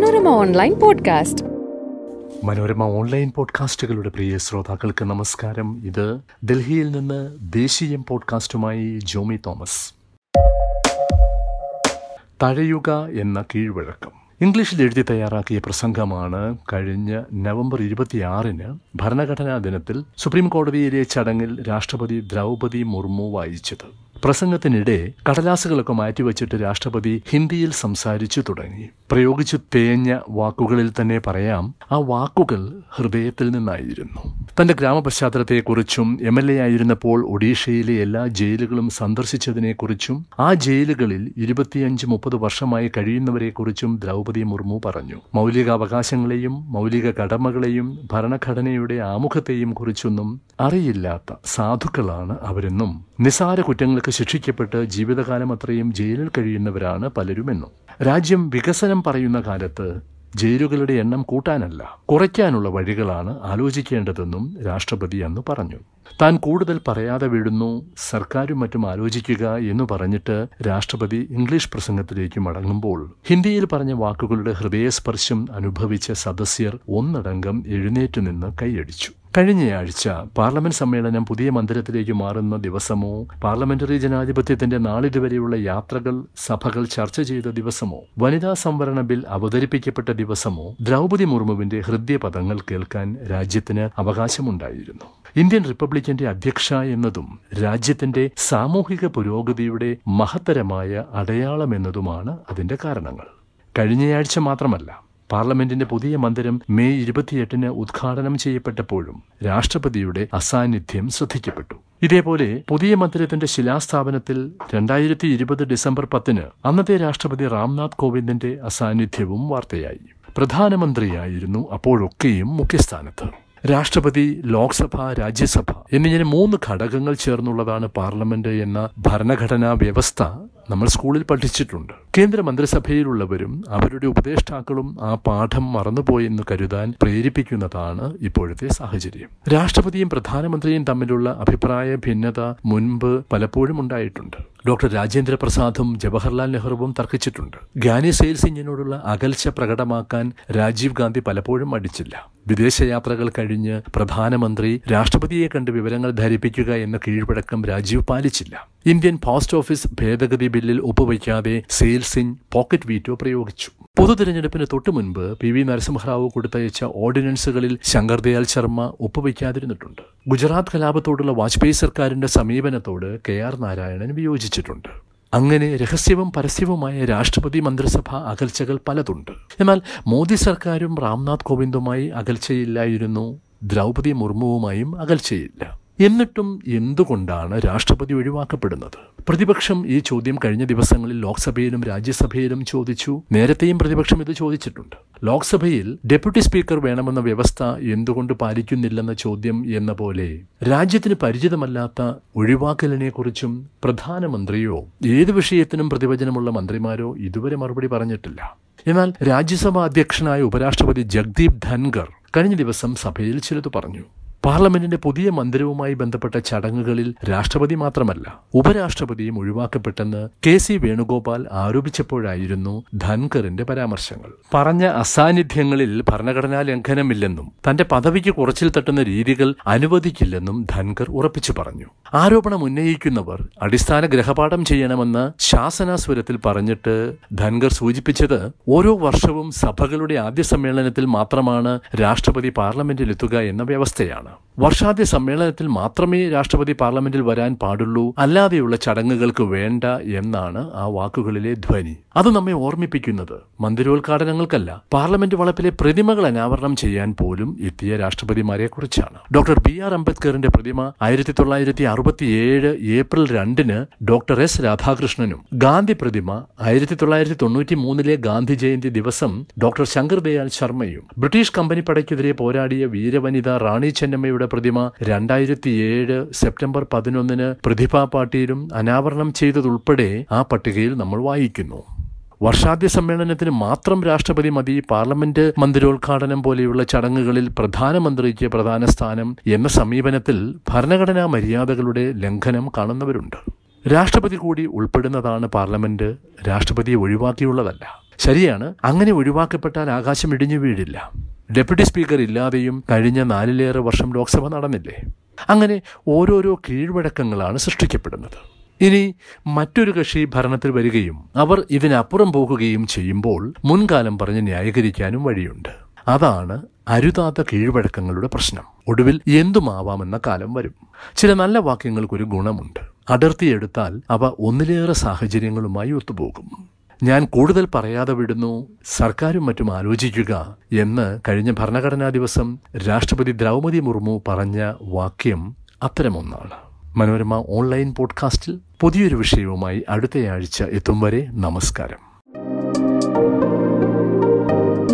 Manorama online podcast. Manorama online പോഡ്കാസ്റ്റുകളുടെ പ്രിയ ശ്രോതാക്കൾക്ക് നമസ്കാരം. ഇത് ഡൽഹിയിൽ നിന്ന് ദേശീയം പോഡ്കാസ്റ്റുമായി ജോമി തോമസ്. തഴയുക എന്ന കീഴ്വഴക്കം. ഇംഗ്ലീഷിൽ എഴുതി തയ്യാറാക്കിയ പ്രസംഗമാണ് കഴിഞ്ഞ നവംബർ ഇരുപത്തിയാറിന് ഭരണഘടനാ ദിനത്തിൽ സുപ്രീം കോടതിയിലെ ചടങ്ങിൽ രാഷ്ട്രപതി ദ്രൗപതി മുർമു വായിച്ചത്. പ്രസംഗത്തിനിടെ കടലാസുകളൊക്കെ മാറ്റിവെച്ചിട്ട് രാഷ്ട്രപതി ഹിന്ദിയിൽ സംസാരിച്ചു തുടങ്ങി. പ്രയോഗിച്ചു തേഞ്ഞ വാക്കുകളിൽ തന്നെ പറയാം ആ വാക്കുകൾ ഹൃദയത്തിൽ നിന്നായിരുന്നു. തന്റെ ഗ്രാമപശ്ചാത്തലത്തെക്കുറിച്ചും എം എൽ എ ആയിരുന്നപ്പോൾ ഒഡീഷയിലെ എല്ലാ ജയിലുകളും സന്ദർശിച്ചതിനെക്കുറിച്ചും ആ ജയിലുകളിൽ ഇരുപത്തിയഞ്ച് മുപ്പത് വർഷമായി കഴിയുന്നവരെക്കുറിച്ചും ദ്രൗപതി മുർമു പറഞ്ഞു. മൗലികാവകാശങ്ങളെയും മൗലിക കടമകളെയും ഭരണഘടനയുടെ ആമുഖത്തെയും കുറിച്ചൊന്നും അറിയില്ലാത്ത സാധുക്കളാണ് അവരെന്നും നിസാര കുറ്റങ്ങൾക്ക് ശിക്ഷിക്കപ്പെട്ട് ജീവിതകാലം അത്രയും ജയിലിൽ കഴിയുന്നവരാണ് പലരുമെന്നും. രാജ്യം വികസനം പറയുന്ന കാലത്ത് ജയിലുകളുടെ എണ്ണം കൂട്ടാനല്ല കുറയ്ക്കാനുള്ള വഴികളാണ് ആലോചിക്കേണ്ടതെന്നും രാഷ്ട്രപതി അന്ന് പറഞ്ഞു. താൻ കൂടുതൽ പറയാതെ വിടുന്നു സർക്കാരും മറ്റും ആലോചിക്കുക എന്ന് പറഞ്ഞിട്ട് രാഷ്ട്രപതി ഇംഗ്ലീഷ് പ്രസംഗത്തിലേക്ക് മടങ്ങുമ്പോൾ ഹിന്ദിയിൽ പറഞ്ഞ വാക്കുകളുടെ ഹൃദയസ്പർശം അനുഭവിച്ച സദസ്യർ ഒന്നടങ്കം എഴുന്നേറ്റ് നിന്ന് കൈയടിച്ചു. കഴിഞ്ഞയാഴ്ച പാർലമെന്റ് സമ്മേളനം പുതിയ മന്ദിരത്തിലേക്ക് മാറുന്ന ദിവസമോ പാർലമെന്ററി ജനാധിപത്യത്തിന്റെ നാളിതുവരെയുള്ള യാത്രകൾ സഭകൾ ചർച്ച ചെയ്ത ദിവസമോ വനിതാ സംവരണ ബിൽ അവതരിപ്പിക്കപ്പെട്ട ദിവസമോ ദ്രൗപതി മുർമുവിന്റെ ഹൃദയ പദങ്ങൾ കേൾക്കാൻ രാജ്യത്തിന് അവകാശമുണ്ടായിരുന്നു. ഇന്ത്യൻ റിപ്പബ്ലിക്കിന്റെ അധ്യക്ഷ എന്നതും രാജ്യത്തിന്റെ സാമൂഹിക പുരോഗതിയുടെ മഹത്തരമായ അടയാളമെന്നതുമാണ് അതിന്റെ കാരണങ്ങൾ. കഴിഞ്ഞയാഴ്ച മാത്രമല്ല പാർലമെന്റിന്റെ പുതിയ മന്ദിരം മെയ് ഇരുപത്തിയെട്ടിന് ഉദ്ഘാടനം ചെയ്യപ്പെട്ടപ്പോഴും രാഷ്ട്രപതിയുടെ അസാന്നിധ്യം ശ്രദ്ധിക്കപ്പെട്ടു. ഇതേപോലെ പുതിയ മന്ദിരത്തിന്റെ ശിലാസ്ഥാപനത്തിൽ രണ്ടായിരത്തി ഇരുപത് ഡിസംബർ പത്തിന് അന്നത്തെ രാഷ്ട്രപതി രാംനാഥ് കോവിന്ദിന്റെ അസാന്നിധ്യവും വാർത്തയായി. പ്രധാനമന്ത്രിയായിരുന്നു അപ്പോഴൊക്കെയും മുഖ്യസ്ഥാനത്ത്. രാഷ്ട്രപതി ലോക്സഭ രാജ്യസഭ എന്നിങ്ങനെ മൂന്ന് ഘടകങ്ങൾ ചേർന്നുള്ളതാണ് പാർലമെന്റ് എന്ന ഭരണഘടനാ വ്യവസ്ഥ നമ്മൾ സ്കൂളിൽ പഠിച്ചിട്ടുണ്ട്. കേന്ദ്ര മന്ത്രിസഭയിലുള്ളവരും അവരുടെ ഉപദേഷ്ടാക്കളും ആ പാഠം മറന്നുപോയെന്ന് കരുതാൻ പ്രേരിപ്പിക്കുന്നതാണ് ഇപ്പോഴത്തെ സാഹചര്യം. രാഷ്ട്രപതിയും പ്രധാനമന്ത്രിയും തമ്മിലുള്ള അഭിപ്രായ ഭിന്നത മുൻപ് പലപ്പോഴും ഉണ്ടായിട്ടുണ്ട്. ഡോക്ടർ രാജേന്ദ്ര പ്രസാദും ജവഹർലാൽ നെഹ്റുവും തർക്കിച്ചിട്ടുണ്ട്. ഗാനി സെയിൽ അകൽച്ച പ്രകടമാക്കാൻ രാജീവ് ഗാന്ധി പലപ്പോഴും മടിച്ചില്ല. വിദേശയാത്രകൾ കഴിഞ്ഞ് പ്രധാനമന്ത്രി രാഷ്ട്രപതിയെ കണ്ട് വിവരങ്ങൾ ധരിപ്പിക്കുക എന്ന കീഴ്വഴക്കം രാജീവ് പാലിച്ചില്ല. ഇന്ത്യൻ പോസ്റ്റ് ഓഫീസ് ഭേദഗതി ബില്ലിൽ ഒപ്പുവയ്ക്കാതെ സെയിൽ പോക്കറ്റ് വീറ്റോ പ്രയോഗിച്ചു. പൊതു തിരഞ്ഞെടുപ്പിന് തൊട്ടു മുൻപ് പി വി നരസിംഹറാവു കൊടുത്തയച്ച ഓർഡിനൻസുകളിൽ ശങ്കർ ദയാൽ ശർമ്മ ഒപ്പുവയ്ക്കാതിരുന്നിട്ടുണ്ട് ഗുജറാത്ത് കലാപത്തോടുള്ള വാജ്പേയി സർക്കാരിന്റെ സമീപനത്തോട് കെ ആർ നാരായണൻ വിയോജിച്ചിട്ടുണ്ട്. അങ്ങനെ രഹസ്യവും പരസ്യവുമായ രാഷ്ട്രപതി മന്ത്രിസഭ അകൽച്ചകൾ പലതുണ്ട്. എന്നാൽ മോദി സർക്കാരും രാംനാഥ് കോവിന്ദുമായി അകൽച്ചയില്ലായിരുന്നു. ദ്രൗപദി മുർമുവുമായും അകൽച്ചയില്ല. എന്നിട്ടും എന്തുകൊണ്ടാണ് രാഷ്ട്രപതി ഒഴിവാക്കപ്പെടുന്നത്? പ്രതിപക്ഷം ഈ ചോദ്യം കഴിഞ്ഞ ദിവസങ്ങളിൽ ലോക്സഭയിലും രാജ്യസഭയിലും ചോദിച്ചു. നേരത്തെയും പ്രതിപക്ഷം ഇത് ചോദിച്ചിട്ടുണ്ട്. ലോക്സഭയിൽ ഡെപ്യൂട്ടി സ്പീക്കർ വേണമെന്ന വ്യവസ്ഥ എന്തുകൊണ്ട് പാലിക്കുന്നില്ലെന്ന ചോദ്യം എന്ന പോലെ രാജ്യത്തിന് പരിചിതമല്ലാത്ത ഒഴിവാക്കലിനെക്കുറിച്ചും പ്രധാനമന്ത്രിയോ ഏത് വിഷയത്തിനും പ്രതിവചനമുള്ള മന്ത്രിമാരോ ഇതുവരെ മറുപടി പറഞ്ഞിട്ടില്ല. എന്നാൽ രാജ്യസഭാ അധ്യക്ഷനായ ഉപരാഷ്ട്രപതി ജഗ്ദീപ് ധൻഗർ കഴിഞ്ഞ ദിവസം സഭയിൽ ചിലത് പറഞ്ഞു. പാർലമെന്റിന്റെ പുതിയ മന്ദിരവുമായി ബന്ധപ്പെട്ട ചടങ്ങുകളിൽ രാഷ്ട്രപതി മാത്രമല്ല ഉപരാഷ്ട്രപതിയും ഒഴിവാക്കപ്പെട്ടെന്ന് കെ സി വേണുഗോപാൽ ആരോപിച്ചപ്പോഴായിരുന്നു ധൻകറിന്റെ പരാമർശങ്ങൾ. പറഞ്ഞ അസാന്നിധ്യങ്ങളിൽ ഭരണഘടനാ ലംഘനമില്ലെന്നും തന്റെ പദവിക്ക് കുറച്ചിൽ തട്ടുന്ന രീതികൾ അനുവദിക്കില്ലെന്നും ധൻകർ ഉറപ്പിച്ചു പറഞ്ഞു. ആരോപണം ഉന്നയിക്കുന്നവർ അടിസ്ഥാന ഗ്രഹപാഠം ചെയ്യണമെന്ന് ശാസനാസ്വരത്തിൽ പറഞ്ഞിട്ട് ധൻകർ സൂചിപ്പിച്ചത് ഓരോ വർഷവും സഭകളുടെ ആദ്യ സമ്മേളനത്തിൽ മാത്രമാണ് രാഷ്ട്രപതി പാർലമെന്റിലെത്തുക എന്ന വ്യവസ്ഥയാണ്. Arizona. വർഷാദ്യ സമ്മേളനത്തിൽ മാത്രമേ രാഷ്ട്രപതി പാർലമെന്റിൽ വരാൻ പാടുള്ളൂ അല്ലാതെയുള്ള ചടങ്ങുകൾക്ക് വേണ്ട എന്നാണ് ആ വാക്കുകളിലെ ധ്വനി. അത് നമ്മെ ഓർമ്മിപ്പിക്കുന്നത്. മന്ദിരോദ്ഘാടനങ്ങൾക്കല്ല പാർലമെന്റ് വളപ്പിലെ പ്രതിമകൾ അനാവരണം ചെയ്യാൻ പോലും എത്തിയ രാഷ്ട്രപതിമാരെ കുറിച്ചാണ് ഡോക്ടർ ബി ആർ അംബേദ്കറിന്റെ പ്രതിമ ആയിരത്തി തൊള്ളായിരത്തി അറുപത്തിയേഴ് ഏപ്രിൽ രണ്ടിന് ഡോക്ടർ എസ് രാധാകൃഷ്ണനും ഗാന്ധി പ്രതിമ ആയിരത്തി തൊള്ളായിരത്തി തൊണ്ണൂറ്റി മൂന്നിലെ ഗാന്ധി ജയന്തി ദിവസം ഡോക്ടർ ശങ്കർ ദയാൽ ശർമ്മയും ബ്രിട്ടീഷ് കമ്പനി പടയ്ക്കെതിരെ പോരാടിയ വീരവനിത റാണി ചെന്നമ്മയുടെ പ്രതിമ രണ്ടായിരത്തിയേഴ് സെപ്റ്റംബർ പതിനൊന്നിന് പ്രതിഭാ പാട്ടീലും അനാവരണം ചെയ്തതുൾപ്പെടെ ആ പട്ടികയിൽ നമ്മൾ വായിക്കുന്നു. വർഷാദ്യ സമ്മേളനത്തിന് മാത്രം രാഷ്ട്രപതി മതി പാർലമെന്റ് മന്ദിരോദ്ഘാടനം പോലെയുള്ള ചടങ്ങുകളിൽ പ്രധാനമന്ത്രിക്ക് പ്രധാന സ്ഥാനം എന്ന സമീപനത്തിൽ ഭരണഘടനാ മര്യാദകളുടെ ലംഘനം കാണുന്നവരുണ്ട്. രാഷ്ട്രപതി കൂടി ഉൾപ്പെടുന്നതാണ് പാർലമെന്റ് രാഷ്ട്രപതിയെ ഒഴിവാക്കിയുള്ളതല്ല. ശരിയാണ് അങ്ങനെ ഒഴിവാക്കപ്പെട്ടാൽ ആകാശം ഇടിഞ്ഞു വീഴില്ല. ഡെപ്യൂട്ടി സ്പീക്കർ ഇല്ലാതെയും കഴിഞ്ഞ നാലിലേറെ വർഷം ലോക്സഭ നടന്നില്ലേ? അങ്ങനെ ഓരോരോ കീഴ്വഴക്കങ്ങളാണ് സൃഷ്ടിക്കപ്പെടുന്നത്. ഇനി മറ്റൊരു കക്ഷി ഭരണത്തിൽ വരികയും അവർ ഇതിനപ്പുറം പോകുകയും ചെയ്യുമ്പോൾ മുൻകാലം പറഞ്ഞ് ന്യായീകരിക്കാനും വഴിയുണ്ട്. അതാണ് അരുതാത്ത കീഴ്വഴക്കങ്ങളുടെ പ്രശ്നം. ഒടുവിൽ എന്തുമാവാമെന്ന കാലം വരും. ചില നല്ല വാക്യങ്ങൾക്കൊരു ഗുണമുണ്ട്. അടർത്തിയെടുത്താൽ അവ ഒന്നിലേറെ സാഹചര്യങ്ങളുമായി ഒത്തുപോകും. ഞാൻ കൂടുതൽ പറയാതെ വിടുന്നു. സർക്കാരും മറ്റും ആലോചിക്കുക എന്ന് കഴിഞ്ഞ ഭരണഘടനാ ദിവസം രാഷ്ട്രപതി ദ്രൗപതി മുർമു പറഞ്ഞ വാക്യം അത്തരമൊന്നാണ്. മനോരമ ഓൺലൈൻ പോഡ്കാസ്റ്റിൽ പുതിയൊരു വിഷയവുമായി അടുത്തയാഴ്ച എത്തും വരെ നമസ്കാരം.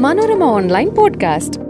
Manorama online podcast